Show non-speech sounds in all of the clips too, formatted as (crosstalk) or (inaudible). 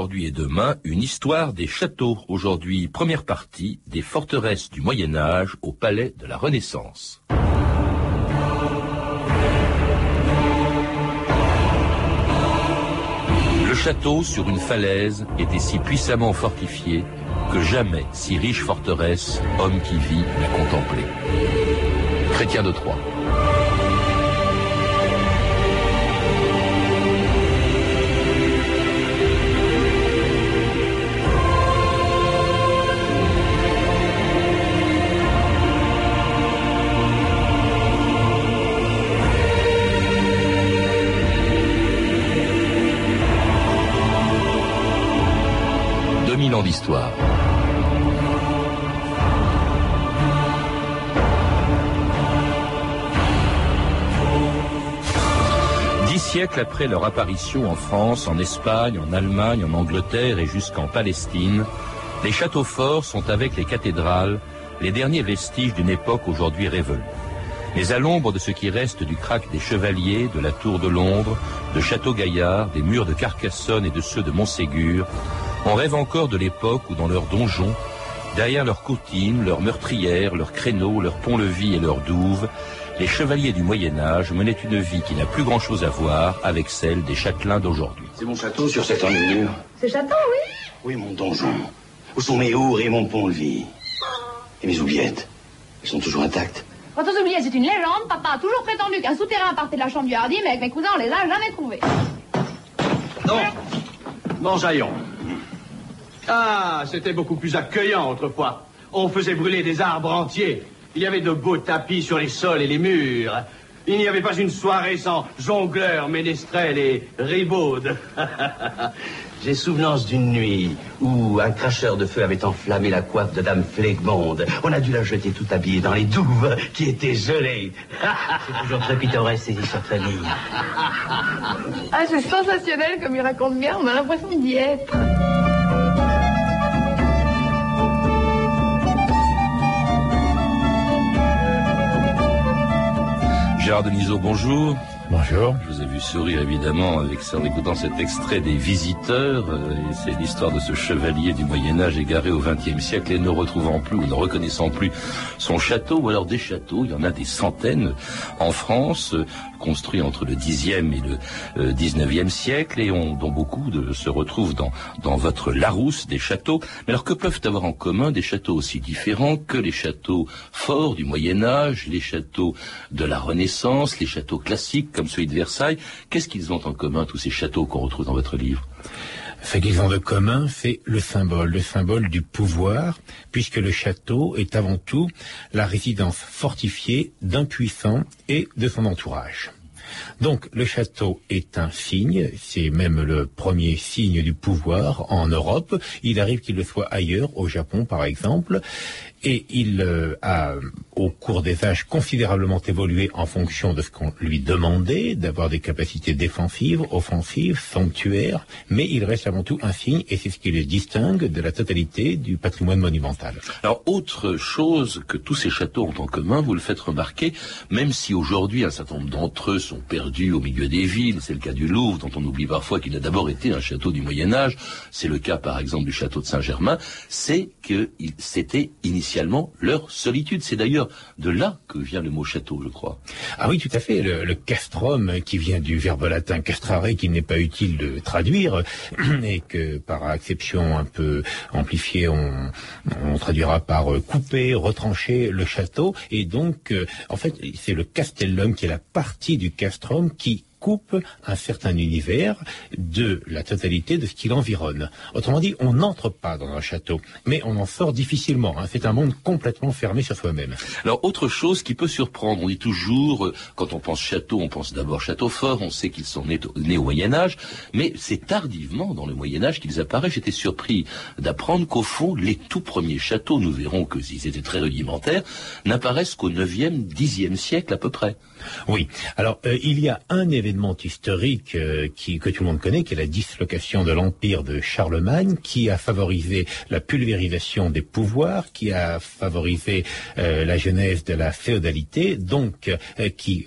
Aujourd'hui et demain, une histoire des châteaux. Aujourd'hui, première partie des forteresses du Moyen Âge au palais de la Renaissance. Le château, sur une falaise, était si puissamment fortifié que jamais si riche forteresse, homme qui vit, n'a contemplé. Chrétien de Troyes. D'histoire. Dix siècles après leur apparition en France, en Espagne, en Allemagne, en Angleterre et jusqu'en Palestine, les châteaux forts sont avec les cathédrales les derniers vestiges d'une époque aujourd'hui révolue. Mais à l'ombre de ce qui reste du crack des Chevaliers, de la Tour de Londres, de Château-Gaillard, des murs de Carcassonne et de ceux de Montségur, on rêve encore de l'époque où dans leurs donjons, derrière leurs coutines, leurs meurtrières, leurs créneaux, leurs ponts-levis et leurs douves, les chevaliers du Moyen Âge menaient une vie qui n'a plus grand-chose à voir avec celle des châtelains d'aujourd'hui. C'est mon château sur cette enluminure. Ce château, oui Oui, mon donjon. Où sont mes hours et mon pont-levis? Et mes oubliettes? Elles sont toujours intactes. Quant aux oubliettes, c'est une légende. Papa a toujours prétendu qu'un souterrain partait de la chambre du Hardy, mais avec mes cousins, on les a jamais trouvés. Non Mangeaillons. Ah, c'était beaucoup plus accueillant autrefois. On faisait brûler des arbres entiers. Il y avait de beaux tapis sur les sols et les murs. Il n'y avait pas une soirée sans jongleurs, ménestrels et ribaudes. (laughs) J'ai souvenance d'une nuit où un cracheur de feu avait enflammé la coiffe de Dame Flegmonde. On a dû la jeter tout habillée dans les douves qui étaient gelées. (laughs) C'est toujours très pittoresque ces histoires de famille. Ah, c'est sensationnel comme il raconte bien. On a l'impression d'y être. Gérard Denisot, bonjour. Bonjour. Je vous ai vu sourire évidemment avec, en écoutant cet extrait des visiteurs. euh, c'est l'histoire de ce chevalier du Moyen Âge égaré au XXe siècle et ne retrouvant plus ou ne reconnaissant plus son château ou alors des châteaux. Il y en a des centaines en France, euh, construits entre le Xe et le euh, XIXe siècle et on, dont beaucoup se retrouvent dans, dans votre Larousse des châteaux. Mais alors que peuvent avoir en commun des châteaux aussi différents que les châteaux forts du Moyen Âge, les châteaux de la Renaissance, les châteaux classiques comme celui de Versailles Qu'est-ce qu'ils ont en commun tous ces châteaux qu'on retrouve dans votre livre? Ce qu'ils ont de commun, c'est le symbole, le symbole du pouvoir, puisque le château est avant tout la résidence fortifiée d'un puissant et de son entourage. Donc le château est un signe, c'est même le premier signe du pouvoir en Europe. Il arrive qu'il le soit ailleurs, au Japon par exemple, et il euh, a au cours des âges considérablement évolué en fonction de ce qu'on lui demandait, d'avoir des capacités défensives, offensives, sanctuaires, mais il reste avant tout un signe et c'est ce qui les distingue de la totalité du patrimoine monumental. Alors, autre chose que tous ces châteaux ont en commun, vous le faites remarquer, même si aujourd'hui un certain nombre d'entre eux sont perdus au milieu des villes, c'est le cas du Louvre, dont on oublie parfois qu'il a d'abord été un château du Moyen Âge, c'est le cas par exemple du château de Saint-Germain, c'est que c'était initialement leur solitude. C'est d'ailleurs de là que vient le mot château, je crois. Ah oui, tout à fait. Le, castrum, qui vient du verbe latin castrare, qu'il n'est pas utile de traduire, (clears throat) et que par acception un peu amplifiée, on, on traduira par euh, couper, retrancher le château. Et donc, euh, en fait, c'est le castellum qui est la partie du castrum qui coupe un certain univers de la totalité de ce qui l'environne. Autrement dit, on n'entre pas dans un château, mais on en sort difficilement. hein. C'est un monde complètement fermé sur soi-même. Alors, autre chose qui peut surprendre, on dit toujours, euh, quand on pense château, on pense d'abord château fort, on sait qu'ils sont nés, au- nés au Moyen Âge, mais c'est tardivement dans le Moyen Âge qu'ils apparaissent. J'étais surpris d'apprendre qu'au fond, les tout premiers châteaux, nous verrons que s'ils étaient très rudimentaires, n'apparaissent qu'au 9e, 10e siècle à peu près. Oui. Alors, euh, il y a un événement événement historique euh, qui, que tout le monde connaît, qui est la dislocation de l'empire de Charlemagne, qui a favorisé la pulvérisation des pouvoirs, qui a favorisé euh, la genèse de la féodalité, donc euh, qui,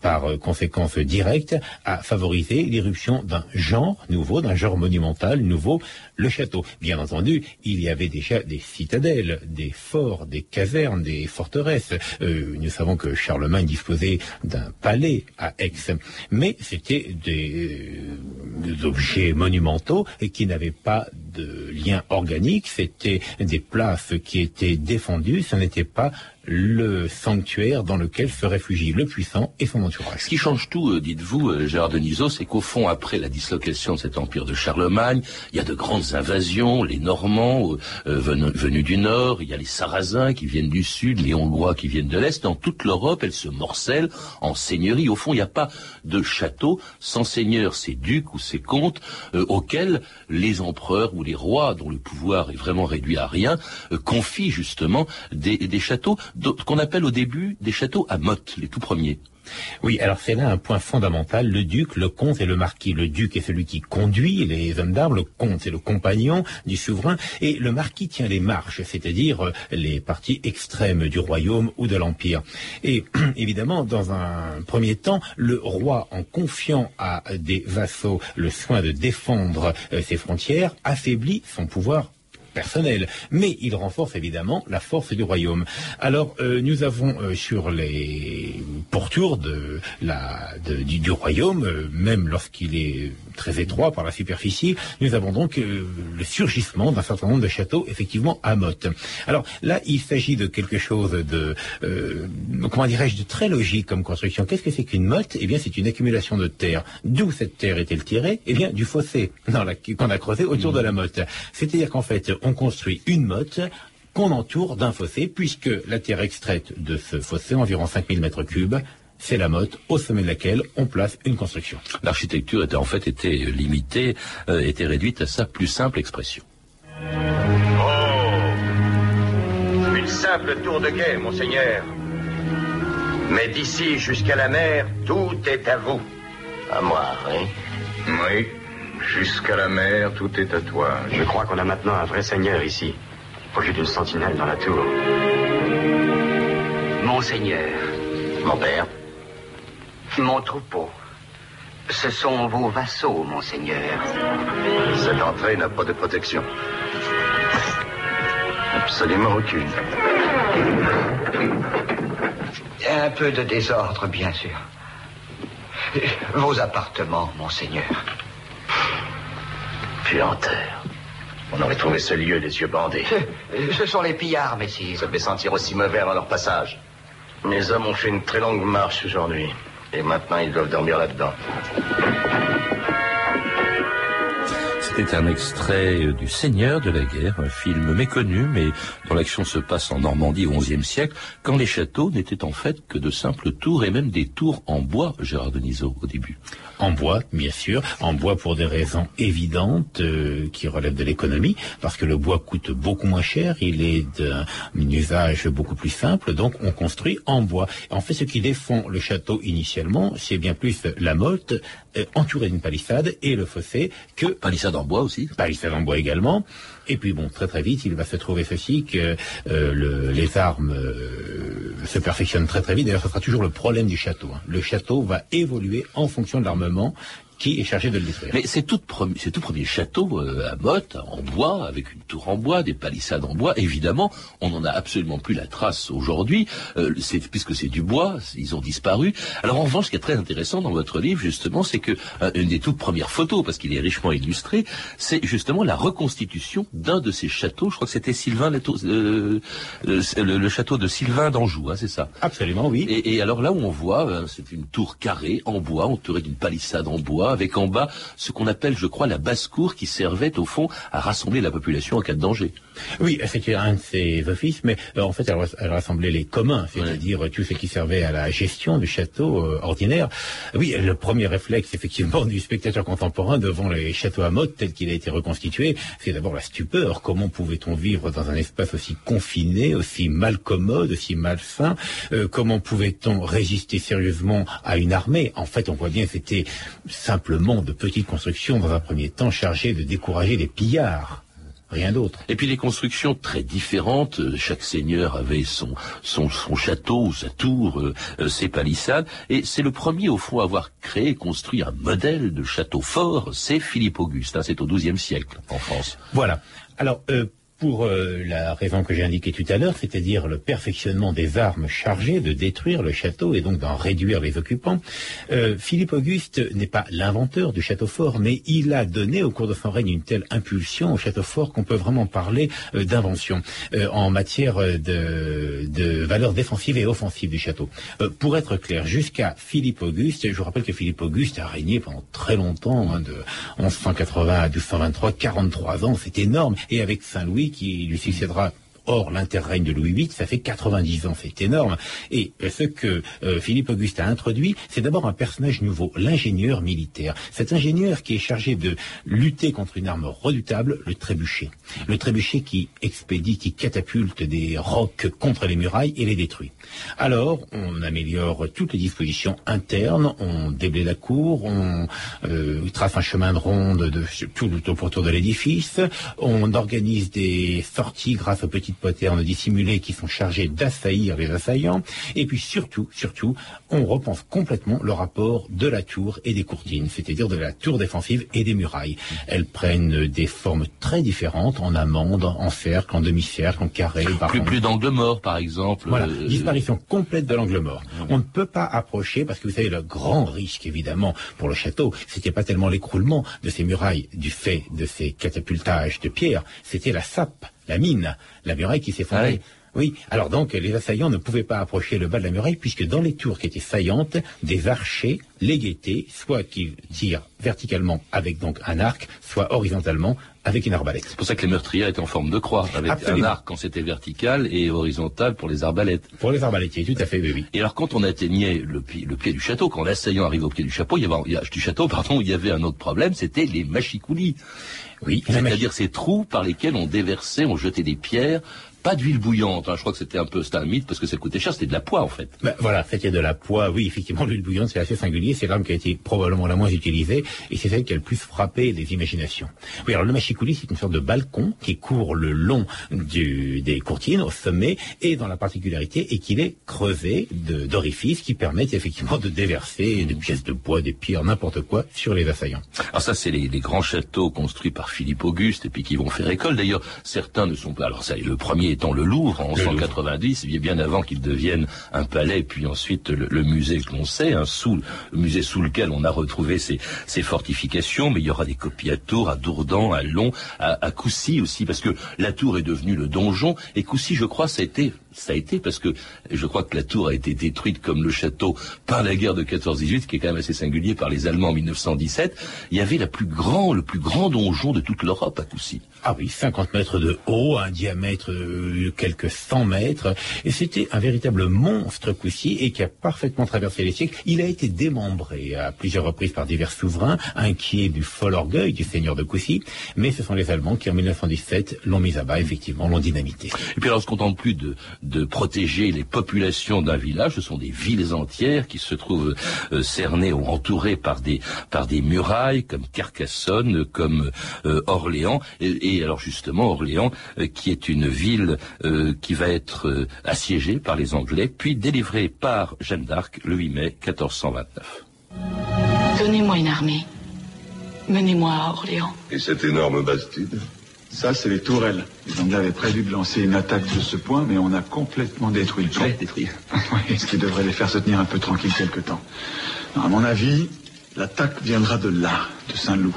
par conséquence directe, a favorisé l'irruption d'un genre nouveau, d'un genre monumental nouveau, le château. Bien entendu, il y avait déjà des citadelles, des forts, des casernes, des forteresses. Euh, nous savons que Charlemagne disposait d'un palais à Aix, mais c'était des, euh, des objets monumentaux et qui n'avaient pas de lien organique, c'était des places qui étaient défendues, ce n'était pas le sanctuaire dans lequel se réfugie le puissant et son entourage. Ce qui change tout, euh, dites-vous, euh, Gérard Denisot, c'est qu'au fond, après la dislocation de cet empire de Charlemagne, il y a de grandes invasions, les Normands euh, venus, du nord, il y a les Sarrasins qui viennent du sud, les Hongrois qui viennent de l'est. Dans toute l'Europe, elle se morcelle en seigneuries. Au fond, il n'y a pas de château sans seigneur, ces ducs ou ces comtes auxquels les empereurs ou les rois, dont le pouvoir est vraiment réduit à rien, confient justement des, châteaux qu'on appelle au début des châteaux à motte, les tout premiers. Oui, alors c'est là un point fondamental. Le duc, le comte et le marquis. Le duc est celui qui conduit les hommes d'armes, le comte c'est le compagnon du souverain, et le marquis tient les marches, c'est-à-dire euh, les parties extrêmes du royaume ou de l'empire. Et (clears throat) évidemment, dans un premier temps, le roi, en confiant à des vassaux le soin de défendre euh, ses frontières, affaiblit son pouvoir personnel, mais il renforce évidemment la force du royaume. Alors euh, nous avons euh, sur les pourtours de la, du, du royaume, euh, même lorsqu'il est très étroit par la superficie, nous avons donc euh, le surgissement d'un certain nombre de châteaux effectivement à motte. Alors là, il s'agit de quelque chose de euh, comment dirais-je de très logique comme construction. Qu'est-ce que c'est qu'une motte? Eh bien, c'est une accumulation de terre. D'où cette terre est-elle tirée? Eh bien, du fossé qu'on a creusé autour de la motte. C'est-à-dire qu'en fait, on construit une motte qu'on entoure d'un fossé, puisque la terre extraite de ce fossé, environ 5000 mètres cubes, c'est la motte au sommet de laquelle on place une construction. L'architecture était en fait était limitée, euh, était réduite à sa plus simple expression. Oh Une simple tour de guet, monseigneur. Mais d'ici jusqu'à la mer, tout est à vous. À moi, oui. Oui, jusqu'à la mer, tout est à toi. Je crois qu'on a maintenant un vrai seigneur ici, au lieu d'une sentinelle dans la tour. Monseigneur, Mon père. mon troupeau. Ce sont vos vassaux, monseigneur. Cette entrée n'a pas de protection. Absolument aucune. Un peu de désordre, bien sûr. Vos appartements, monseigneur. On aurait trouvé ce lieu les yeux bandés. (laughs) Ce sont les pillards, messire. Ça devait sentir aussi mauvais avant leur passage. Mes hommes ont fait une très longue marche aujourd'hui. Et maintenant, ils doivent dormir là-dedans. C'était un extrait euh, du Seigneur de la guerre, un film méconnu, mais dont l'action se passe en Normandie au XIe siècle, quand les châteaux n'étaient en fait que de simples tours et même des tours en bois, Gérard Denisot, au début. En bois, bien sûr, en bois pour des raisons évidentes euh, qui relèvent de l'économie, parce que le bois coûte beaucoup moins cher, il est d'un usage beaucoup plus simple, donc on construit en bois. En fait, ce qui défend le château initialement, c'est bien plus la motte euh, entourée d'une palissade et le fossé que Palissade en bois aussi. palissade en bois également. Et puis bon, très très vite, il va se trouver ceci que euh, le- les armes euh, se perfectionnent très très vite. D'ailleurs, ce sera toujours le problème du château. hein. Le château va évoluer en fonction de l'armement qui est chargé de le détruire. Mais ces tout, tout premiers châteaux euh, à Motte, en bois, avec une tour en bois, des palissades en bois, évidemment, on n'en a absolument plus la trace aujourd'hui, euh, c'est- puisque c'est du bois, ils ont disparu. Alors en revanche, ce qui est très intéressant dans votre livre, justement, c'est que euh, une des toutes premières photos, parce qu'il est richement illustré, c'est justement la reconstitution d'un de ces châteaux. Je crois que c'était Sylvain, euh, euh, le, le château de Sylvain d'Anjou, hein, c'est ça? Absolument, oui. Et, et alors là où on voit, c'est une tour carrée en bois, entourée d'une palissade en bois, bois, avec en bas ce qu'on appelle, je crois, la basse-cour qui servait au fond à rassembler la population en cas de danger. Oui, c'était un de ses offices, mais euh, en fait, elle, rassemblait les communs, c'est-à-dire tout ce qui servait à la gestion du château euh, ordinaire. Oui, le premier réflexe, effectivement, (laughs) du spectateur contemporain devant les châteaux à mode tel qu'il a été reconstitué, c'est d'abord la stupeur. Comment pouvait-on vivre dans un espace aussi confiné, aussi mal commode, aussi malsain? Euh, Comment pouvait-on résister sérieusement à une armée? En fait, on voit bien que c'était simplement de petites constructions dans un premier temps chargées de décourager les pillards rien d'autre. Et puis les constructions très différentes. Euh, chaque seigneur avait son son, son château, sa tour, euh, euh, ses palissades. Et c'est le premier au fond à avoir créé, construit un modèle de château fort. C'est Philippe Auguste. Hein, c'est au XIIe siècle en France. Voilà. Alors pour euh, la raison que j'ai indiquée tout à l'heure, c'est-à-dire le perfectionnement des armes chargées de détruire le château et donc d'en réduire les occupants, euh, Philippe Auguste n'est pas l'inventeur du château fort, mais il a donné au cours de son règne une telle impulsion au château fort qu'on peut vraiment parler euh, d'invention en matière de, de valeurs défensives et offensives du château. pour être clair, jusqu'à Philippe Auguste, je vous rappelle que Philippe Auguste a régné pendant très longtemps, hein, de 1180 à 1223, 43 ans, c'est énorme, et avec Saint-Louis qui lui succédera Or, l'interrègne de Louis VIII, ça fait 90 ans, c'est énorme. Et ce que euh, Philippe Auguste a introduit, c'est d'abord un personnage nouveau, l'ingénieur militaire. Cet ingénieur qui est chargé de lutter contre une arme redoutable, le trébuchet. Le trébuchet qui expédie, qui catapulte des rocs contre les murailles et les détruit. Alors, on améliore toutes les dispositions internes, on déblaye la cour, on euh, trace un chemin de ronde de, tout autour de l'édifice, on organise des sorties grâce aux petites poternes dissimulées qui sont chargées d'assaillir les assaillants. Et puis surtout, surtout, on repense complètement le rapport de la tour et des courtines, c'est-à-dire de la tour défensive et des murailles. Elles prennent des formes très différentes, en amande, en cercle, en demi-cercle, en carré. Plus, plus d'angle mort, par exemple. Voilà, euh, disparition complète de l'angle mort. On ne peut pas approcher, parce que vous savez, le grand risque, évidemment, pour le château, c'était pas tellement l'écroulement de ces murailles du fait de ces catapultages de pierre, c'était la sape la mine, la muraille qui s'est Ah. Alors donc les assaillants ne pouvaient pas approcher le bas de la muraille puisque dans les tours qui étaient saillantes, des archers les guettaient, soit qui tirent verticalement avec donc un arc, soit horizontalement avec une arbalète. C'est pour ça que les meurtriers étaient en forme de croix, avec un arc quand c'était vertical et horizontal pour les arbalètes. Pour les arbalétiers, tout à fait, oui. Et alors quand on atteignait le, pied, le pied du château, quand l'assaillant arrivait au pied du chapeau, il y avait, du château, (laughs) pardon, il y avait un autre problème, c'était les machicoulis. Oui, c'est-à-dire ces trous par lesquels on déversait, on jetait des pierres pas d'huile bouillante. Hein. Je crois que c'était un peu c'était un mythe parce que ça coûtait cher. C'était de la poix en fait. Ben, voilà, c'était de la poix. Oui, effectivement, l'huile bouillante c'est assez singulier. C'est l'arme qui a été probablement la moins utilisée et c'est celle qui a le plus frappé les imaginations. Oui, alors le machicoulis c'est une sorte de balcon qui court le long du, des courtines au sommet et dans la particularité est qu'il est creusé d'orifices qui permettent effectivement de déverser des pièces de bois, des pierres, n'importe quoi sur les assaillants. Alors ça c'est les, les, grands châteaux construits par Philippe Auguste et puis qui vont faire école. D'ailleurs, certains ne sont pas. Alors ça, le premier étant le Louvre en 190, bien avant qu'il devienne un palais, puis ensuite le, musée que l'on sait, un sous, le musée sous lequel on a retrouvé ces, fortifications, mais il y aura des copies à Tours, à Dourdan, à Long, à, à Coucy aussi, parce que la tour est devenue le donjon, et Coucy, je crois, ça a été ça a été parce que je crois que la tour a été détruite comme le château par la guerre de 14-18, qui est quand même assez singulier par les Allemands en 1917. Il y avait la plus grand, le plus grand donjon de toute l'Europe à Coucy. Ah oui, 50 mètres de haut, un diamètre de quelques 100 mètres, et c'était un véritable monstre Coucy et qui a parfaitement traversé les siècles. Il a été démembré à plusieurs reprises par divers souverains, inquiets du fol orgueil du seigneur de Coucy, mais ce sont les Allemands qui en 1917 l'ont mis à bas, effectivement, l'ont dynamité. Et puis alors, on se contente plus de, de protéger les populations d'un village, ce sont des villes entières qui se trouvent euh, cernées ou entourées par des, par des murailles, comme Carcassonne, comme euh, Orléans, et et alors justement Orléans, euh, qui est une ville euh, qui va être euh, assiégée par les Anglais, puis délivrée par Jeanne d'Arc le 8 mai 1429. Donnez-moi une armée. Menez-moi à Orléans. Et cette énorme bastide? Ça, c'est les tourelles. Les Anglais avaient prévu de lancer une attaque de ce point, mais on a complètement détruit le camp. détruit. (laughs) oui, ce qui devrait les faire se tenir un peu tranquille quelque temps. à mon avis, l'attaque viendra de là, de Saint-Loup.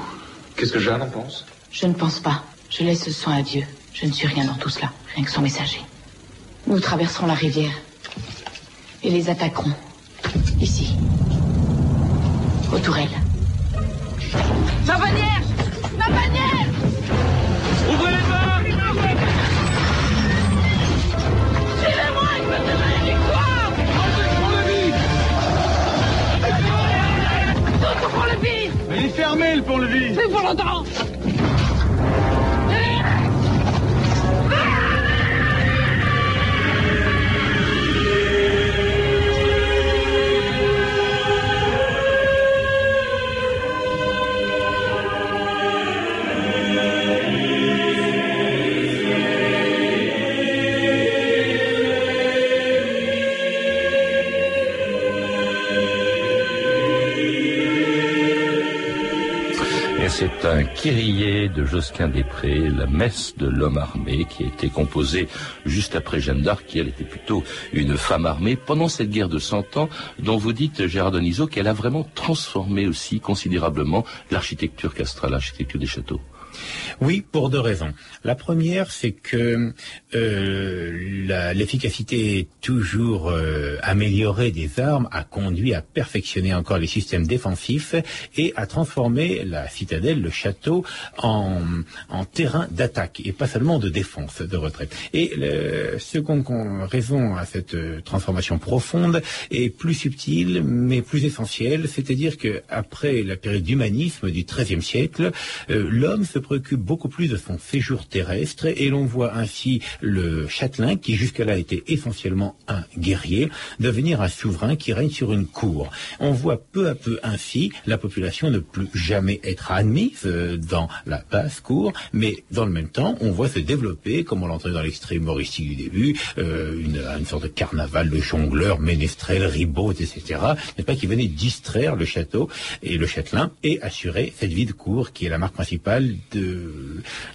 Qu'est-ce que Jeanne en pense? Je ne pense pas. Je laisse ce soin à Dieu. Je ne suis rien dans tout cela, rien que son messager. Nous traverserons la rivière et les attaquerons. Ici. Aux tourelles. Ma bannière Ma bannière il est fermé le pont-levis C'est pour kyrié de Josquin Després, la messe de l'homme armé, qui a été composée juste après Jeanne d'Arc, qui elle était plutôt une femme armée, pendant cette guerre de Cent Ans, dont vous dites, Gérard Denisot, qu'elle a vraiment transformé aussi considérablement l'architecture castrale, l'architecture des châteaux. Oui, pour deux raisons. La première, c'est que euh, l'efficacité toujours euh, améliorée des armes a conduit à perfectionner encore les systèmes défensifs et à transformer la citadelle, le château, en, terrain d'attaque et pas seulement de défense, de retraite. Et la seconde con- raison à cette euh, transformation profonde est plus subtile mais plus essentielle, c'est-à-dire que après la période d'humanisme du XIIIe siècle, l'homme se préoccupe beaucoup plus de son séjour terrestre et l'on voit ainsi le châtelain, qui jusque-là était essentiellement un guerrier, devenir un souverain qui règne sur une cour. On voit peu à peu ainsi la population ne plus jamais être admise euh, dans la basse cour, mais dans le même temps, on voit se développer, comme on l'entendait dans l'extrait humoristique du début, euh, une, sorte de carnaval de jongleurs, ménestrels, ribauds, etc., n'est pas qui venait distraire le château et le châtelain et assurer cette vie de cour qui est la marque principale de,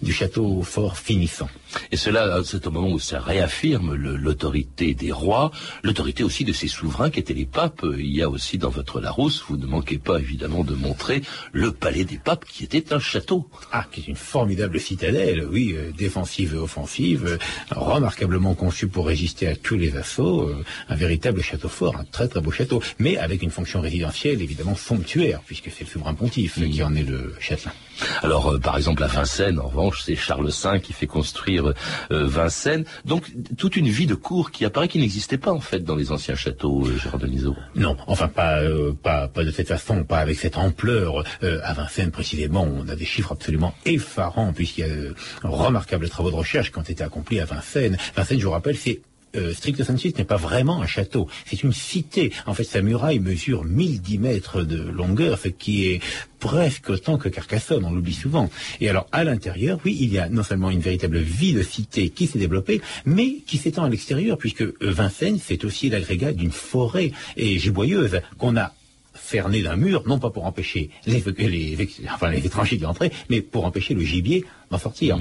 du château fort finissant. Et cela, c'est au moment où ça réaffirme l'autorité des rois, l'autorité aussi de ces souverains qui étaient les papes. Il y a aussi dans votre Larousse, vous ne manquez pas évidemment de montrer le palais des papes qui était un château. Ah, qui est une formidable citadelle, oui, euh, défensive et offensive, euh, remarquablement conçue pour résister à tous les assauts, euh, un véritable château fort, un très très beau château, mais avec une fonction résidentielle évidemment somptuaire, puisque c'est le souverain pontife qui en est le châtelain. Alors, euh, par exemple, à Vincennes, en revanche, c'est Charles V qui fait construire euh, Vincennes. Donc, toute une vie de cour qui apparaît qui n'existait pas, en fait, dans les anciens châteaux, euh, Gérard Denisot. Non, enfin pas, euh, pas, pas de cette façon, pas avec cette ampleur. Euh, à Vincennes précisément, on a des chiffres absolument effarants puisqu'il y a remarquables travaux de recherche qui ont été accomplis à Vincennes. Vincennes, je vous rappelle, c'est euh, stricto sensu, ce n'est pas vraiment un château, c'est une cité. En fait, sa muraille mesure 1010 mètres de longueur, ce qui est presque autant que Carcassonne, on l'oublie souvent. Et alors, à l'intérieur, oui, il y a non seulement une véritable vie de cité qui s'est développée, mais qui s'étend à l'extérieur, puisque Vincennes, c'est aussi l'agrégat d'une forêt et giboyeuse qu'on a cerné d'un mur, non pas pour empêcher les, les étrangers d'y entrer, mais pour empêcher le gibier d'en sortir.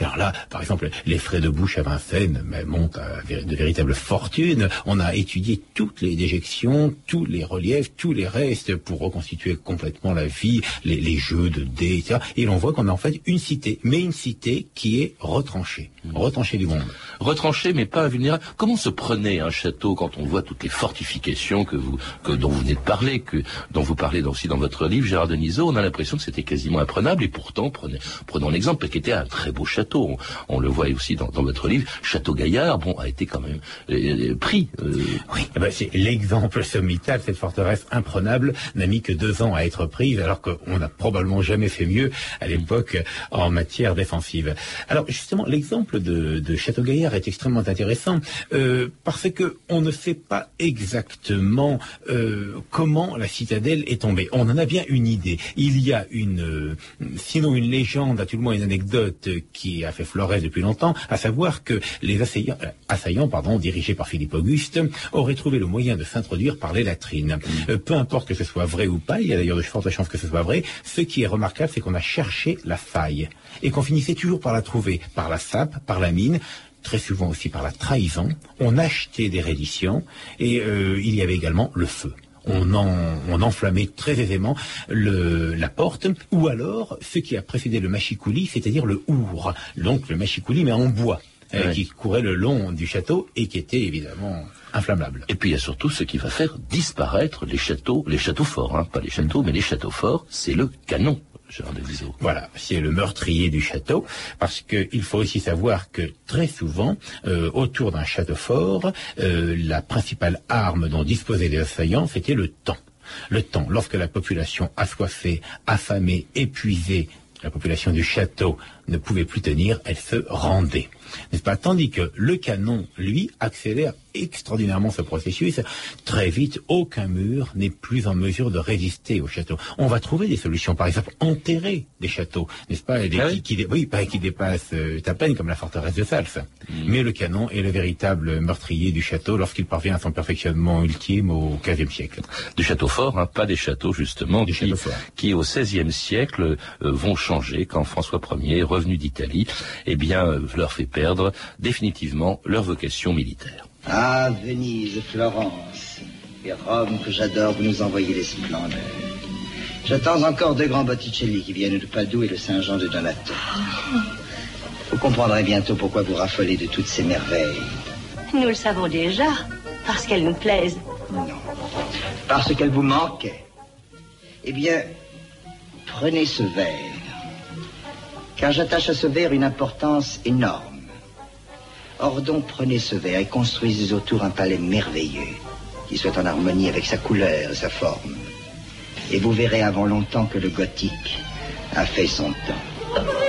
Et alors là, par exemple, les frais de bouche à Vincennes montent à de véritables fortunes. On a étudié toutes les déjections, tous les reliefs, tous les restes pour reconstituer complètement la vie, les, les jeux de dés, etc. Et l'on voit qu'on a en fait une cité, mais une cité qui est retranchée, retranchée du monde. Retranché, mais pas invulnérable. Comment se prenait un château quand on voit toutes les fortifications que vous, que, dont vous venez de parler, que, dont vous parlez aussi dans votre livre, Gérard Denisot? On a l'impression que c'était quasiment imprenable, et pourtant, prenez, prenons l'exemple, qui était un très beau château. On, le voit aussi dans, dans votre livre. Château Gaillard, bon, a été quand même euh, pris. euh, Oui, eh ben, c'est l'exemple sommital. Cette forteresse imprenable n'a mis que deux ans à être prise, alors qu'on n'a probablement jamais fait mieux à l'époque en matière défensive. Alors justement, l'exemple de, de Château-Gaillard est extrêmement intéressant euh, parce que on ne sait pas exactement euh, comment la citadelle est tombée. On en a bien une idée. Il y a une, euh, sinon une légende, à tout le moins une anecdote qui a fait florès depuis longtemps, à savoir que les assaillants, euh, assaillants pardon, dirigés par Philippe Auguste, auraient trouvé le moyen de s'introduire par les latrines. Euh, peu importe que ce soit vrai ou pas, il y a d'ailleurs de fortes chances que ce soit vrai, ce qui est remarquable, c'est qu'on a cherché la faille et qu'on finissait toujours par la trouver, par la sape, par la mine, très souvent aussi par la trahison. On achetait des redditions et euh, il y avait également le feu. On, en- on enflammait très aisément le- la porte, ou alors ce qui a précédé le machicoulis, c'est-à-dire le our, donc le machicoulis mais en bois, euh, Ouais. qui courait le long du château et qui était évidemment inflammable. Et puis il y a surtout ce qui va faire disparaître les châteaux, les châteaux forts, hein, pas les châteaux, mais les châteaux forts, c'est le canon. Voilà, c'est le meurtrier du château, parce qu'il faut aussi savoir que très souvent, euh, autour d'un château fort, euh, la principale arme dont disposaient les assaillants, c'était le temps. Le temps, lorsque la population assoiffée, affamée, épuisée, la population du château ne pouvait plus tenir, elle se rendait. N'est-ce pas? Tandis que le canon, lui, accélère extraordinairement ce processus. Très vite, aucun mur n'est plus en mesure de résister au château. On va trouver des solutions, par exemple, enterrer des châteaux, n'est-ce pas des, Ah oui qui oui, pas qui dépassent euh, à peine comme la forteresse de Sals. Mais le canon est le véritable meurtrier du château lorsqu'il parvient à son perfectionnement ultime au XVe siècle. Du château fort, hein, pas des châteaux justement, Du qui, château fort. qui au XVIe siècle euh, vont changer quand François Ier, revenu d'Italie, eh bien euh, leur fait perdre définitivement leur vocation militaire. Ah, Venise, Florence et Rome que j'adore, vous nous envoyez les splendeurs. J'attends encore deux grands Botticelli qui viennent de Padoue et le Saint-Jean de Donato. Vous comprendrez bientôt pourquoi vous raffolez de toutes ces merveilles. Nous le savons déjà, parce qu'elles nous plaisent. Parce qu'elles vous manquaient. Eh bien, prenez ce verre. Car j'attache à ce verre une importance énorme. Or donc, prenez ce verre et construisez autour un palais merveilleux, qui soit en harmonie avec sa couleur et sa forme. Et vous verrez avant longtemps que le gothique a fait son temps.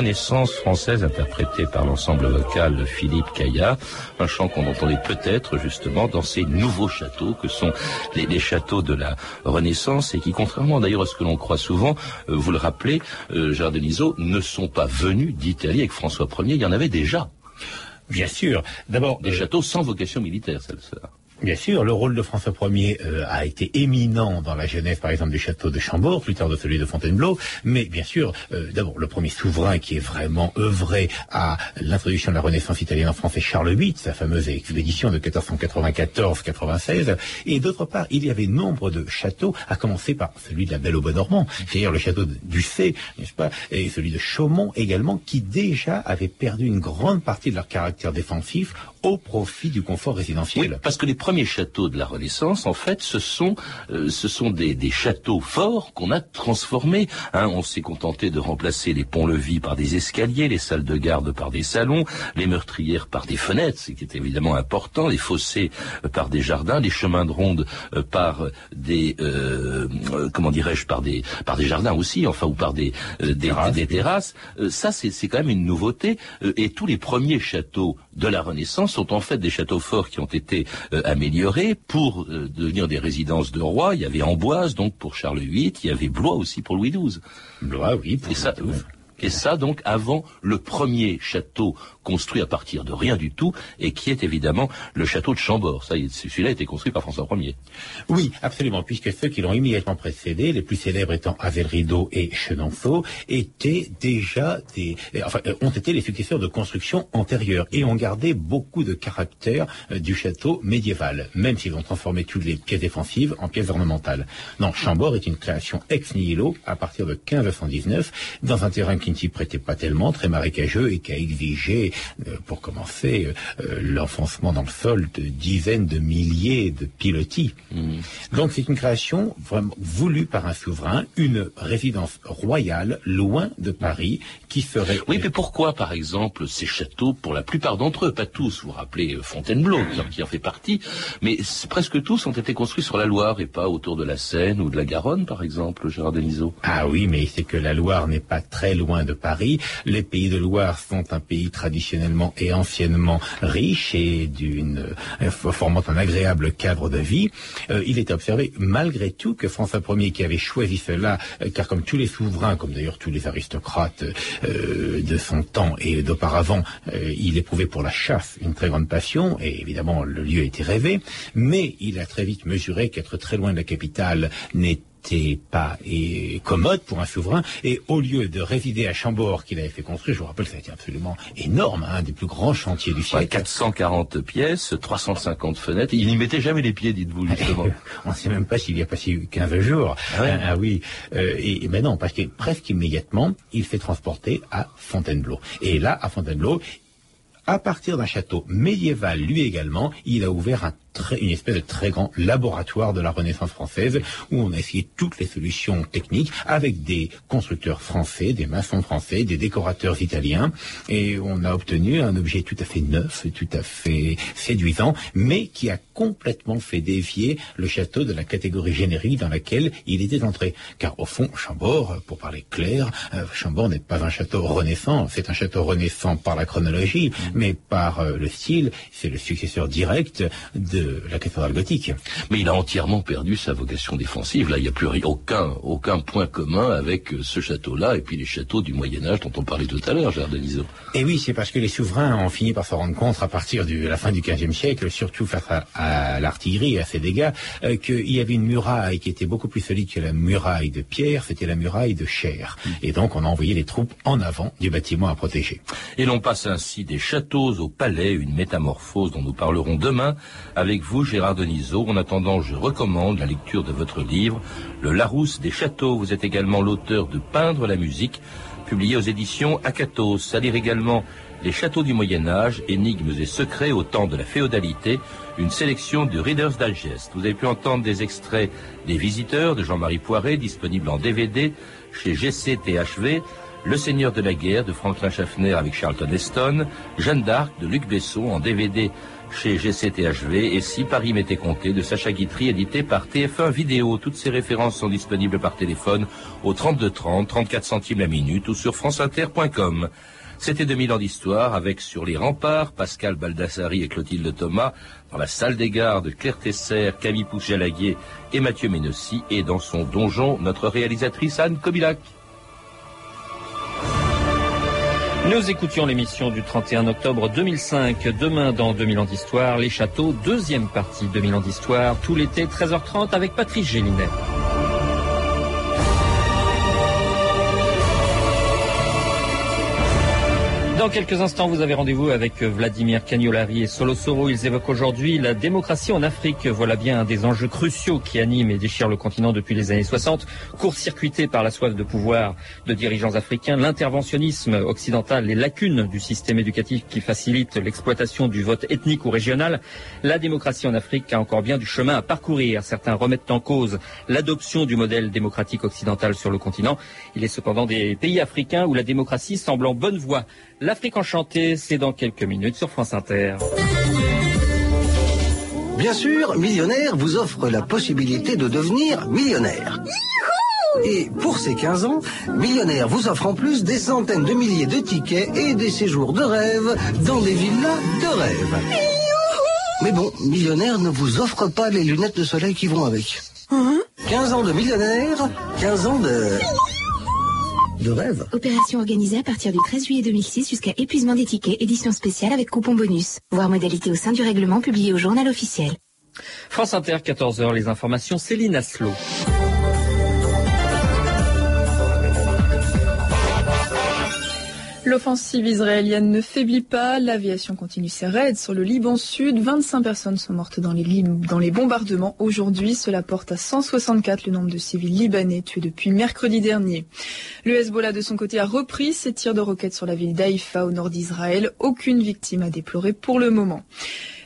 Renaissance française interprété par l'ensemble vocal de Philippe Caillat, un chant qu'on entendait peut-être justement dans ces nouveaux châteaux que sont les, les châteaux de la Renaissance et qui, contrairement d'ailleurs à ce que l'on croit souvent, euh, vous le rappelez, euh, Denisot, ne sont pas venus d'Italie avec François Ier, il y en avait déjà. Bien sûr. D'abord, Des châteaux sans vocation militaire, celle-là. Bien sûr, le rôle de François Ier euh, a été éminent dans la genèse, par exemple, du château de Chambord, plus tard de celui de Fontainebleau. Mais bien sûr, euh, d'abord, le premier souverain qui est vraiment œuvré à l'introduction de la Renaissance italienne en France est Charles VIII, sa fameuse expédition de 1494-96. Et d'autre part, il y avait nombre de châteaux, à commencer par celui de la Belle au Bois normand, c'est-à-dire le château de Ducé, n'est-ce pas, et celui de Chaumont également, qui déjà avaient perdu une grande partie de leur caractère défensif au profit du confort résidentiel. Oui, parce que les premiers châteaux de la Renaissance, en fait, ce sont, euh, ce sont des, des châteaux forts qu'on a transformés. Hein, on s'est contenté de remplacer les ponts-levis par des escaliers, les salles de garde par des salons, les meurtrières par des fenêtres, ce qui est évidemment important, les fossés euh, par des jardins, les chemins de ronde euh, par des, euh, euh, comment dirais-je, par des, par des jardins aussi, enfin, ou par des, euh, des, des terrasses. Euh, ça, c'est c'est quand même une nouveauté. Et tous les premiers châteaux de la Renaissance sont en fait des châteaux forts qui ont été euh, améliorés pour euh, devenir des résidences de rois. Il y avait Amboise donc pour Charles VIII, il y avait Blois aussi pour Louis XII. Blois, oui. Pour et ça, et ça donc avant le premier château construit à partir de rien du tout et qui est évidemment le château de Chambord. Ça, il- celui-là a été construit par François Ier. Oui, absolument, puisque ceux qui l'ont immédiatement précédé, les plus célèbres étant Avelrido et Chenonceau, étaient déjà des, euh, enfin, euh, ont été les successeurs de constructions antérieures et ont gardé beaucoup de caractère euh, du château médiéval, même s'ils ont transformé toutes les pièces défensives en pièces ornementales. Non, Chambord est une création ex nihilo à partir de 1519, dans un terrain qui ne s'y prêtait pas tellement, très marécageux et qui a exigé, pour commencer, euh, euh, l'enfoncement dans le sol de dizaines de milliers de pilotis. Donc c'est une création vraiment voulue par un souverain, une résidence royale loin de Paris qui serait... Oui, mais pourquoi, par exemple, ces châteaux, pour la plupart d'entre eux, pas tous, vous vous rappelez euh, Fontainebleau, qui en- fait partie, mais presque tous ont été construits sur la Loire et pas autour de la Seine ou de la Garonne, par exemple, Gérard Denisot? Ah oui, mais c'est que la Loire n'est pas très loin de Paris. Les pays de Loire sont un pays traditionnel traditionnellement et anciennement riche et d'une euh, formant un agréable cadre de vie, euh, il est observé malgré tout que François Ier, qui avait choisi cela, euh, car comme tous les souverains, comme d'ailleurs tous les aristocrates de son temps et d'auparavant, il éprouvait pour la chasse une très grande passion, et évidemment le lieu était rêvé, mais il a très vite mesuré qu'être très loin de la capitale n'était n'était pas et commode pour un souverain. Et au lieu de résider à Chambord, qu'il avait fait construire, je vous rappelle, ça a été absolument énorme, un des plus grands chantiers du siècle. 440 pièces, 350 fenêtres. Il n'y mettait jamais les pieds, dites-vous, justement. (laughs) On ne sait même pas s'il y a passé 15 jours. Ah, ah oui. Euh, et, mais non, parce que presque immédiatement, il s'est transporté à Fontainebleau. Et là, à Fontainebleau, à partir d'un château médiéval, lui également, il a ouvert un une espèce de très grand laboratoire de la Renaissance française où on a essayé toutes les solutions techniques avec des constructeurs français, des maçons français, des décorateurs italiens. Et on a obtenu un objet tout à fait neuf, tout à fait séduisant, mais qui a complètement fait dévier le château de la catégorie générique dans laquelle il était entré. Car au fond, Chambord, pour parler clair, euh, Chambord n'est pas un château renaissant, c'est un château renaissant par la chronologie, mais par euh, le style, c'est le successeur direct de la cathédrale gothique. Mais il a entièrement perdu sa vocation défensive. Là, il n'y a plus aucun, aucun point commun avec euh, ce château-là et puis les châteaux du Moyen-Âge dont on parlait tout à l'heure, Gérard Denisot. Et oui, c'est parce que les souverains ont fini par se rendre compte à partir de la fin du XVe siècle, surtout face à, l'artillerie et à ses dégâts, euh, qu'il y avait une muraille qui était beaucoup plus solide que la muraille de pierre, c'était la muraille de chair. Mm. Et donc, on a envoyé les troupes en avant du bâtiment à protéger. Et l'on passe ainsi des châteaux au palais, une métamorphose dont nous parlerons demain avec avec vous, Gérard Denisot. En attendant, je recommande la lecture de votre livre, Le Larousse des Châteaux. Vous êtes également l'auteur de Peindre la musique, publié aux éditions Akatos. À lire également Les Châteaux du Moyen Âge, énigmes et secrets au temps de la féodalité, une sélection de Reader's Digest. Vous avez pu entendre des extraits des Visiteurs de Jean-Marie Poiret, disponible en DVD chez GCTHV, le Seigneur de la Guerre de Franklin Schaffner avec Charlton Heston, Jeanne d'Arc de Luc Besson en DVD chez GCTHV et Si Paris m'était compté de Sacha Guitry édité par TF1 Vidéo. Toutes ces références sont disponibles par téléphone au 32 30, 34 centimes la minute ou sur franceinter.com. C'était 2000 ans d'histoire avec sur les remparts Pascal Baldassari et Clotilde Thomas, dans la salle des gardes Claire Tesser, Camille Pousse-Jalaguier et Mathieu Ménossi et dans son donjon notre réalisatrice Anne Kobilac. Nous écoutions l'émission du 31 octobre 2005. Demain, dans 2000 ans d'histoire, les châteaux, deuxième partie 2000 ans d'histoire, tout l'été, 13h30 avec Patrice Gélinet. Dans quelques instants, vous avez rendez-vous avec Vladimir Cagnolari et Solo Soro. Ils évoquent aujourd'hui la démocratie en Afrique. Voilà bien un des enjeux cruciaux qui animent et déchirent le continent depuis les années 60. Court-circuité par la soif de pouvoir de dirigeants africains, l'interventionnisme occidental, les lacunes du système éducatif qui facilite l'exploitation du vote ethnique ou régional, la démocratie en Afrique a encore bien du chemin à parcourir. Certains remettent en cause l'adoption du modèle démocratique occidental sur le continent. Il est cependant des pays africains où la démocratie semble en bonne voie. L'Afrique enchantée, c'est dans quelques minutes sur France Inter. Bien sûr, Millionnaire vous offre la possibilité de devenir millionnaire. Et pour ces 15 ans, Millionnaire vous offre en plus des centaines de milliers de tickets et des séjours de rêve dans des villas de rêve. Mais bon, Millionnaire ne vous offre pas les lunettes de soleil qui vont avec. 15 ans de millionnaire, 15 ans de de rêve. Opération organisée à partir du 13 juillet 2006 jusqu'à épuisement des tickets, édition spéciale avec coupon bonus. Voir modalité au sein du règlement publié au journal officiel. France Inter, 14h, les informations, Céline Aslo. L'offensive israélienne ne faiblit pas, l'aviation continue ses raids sur le Liban Sud. 25 personnes sont mortes dans les, bombardements aujourd'hui. Cela porte à 164 le nombre de civils libanais tués depuis mercredi dernier. Le Hezbollah de son côté a repris ses tirs de roquettes sur la ville d'Haïfa au nord d'Israël. Aucune victime à déplorer pour le moment.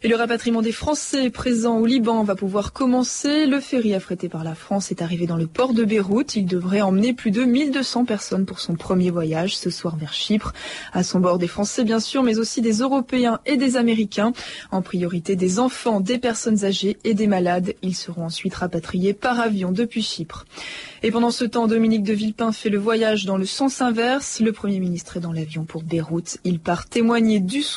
Et le rapatriement des Français présents au Liban va pouvoir commencer. Le ferry affrété par la France est arrivé dans le port de Beyrouth. Il devrait emmener plus de 1200 personnes pour son premier voyage ce soir vers Chypre. À son bord des Français bien sûr, mais aussi des Européens et des Américains. En priorité des enfants, des personnes âgées et des malades. Ils seront ensuite rapatriés par avion depuis Chypre. Et pendant ce temps, Dominique de Villepin fait le voyage dans le sens inverse. Le Premier ministre est dans l'avion pour Beyrouth. Il part témoigner du soutien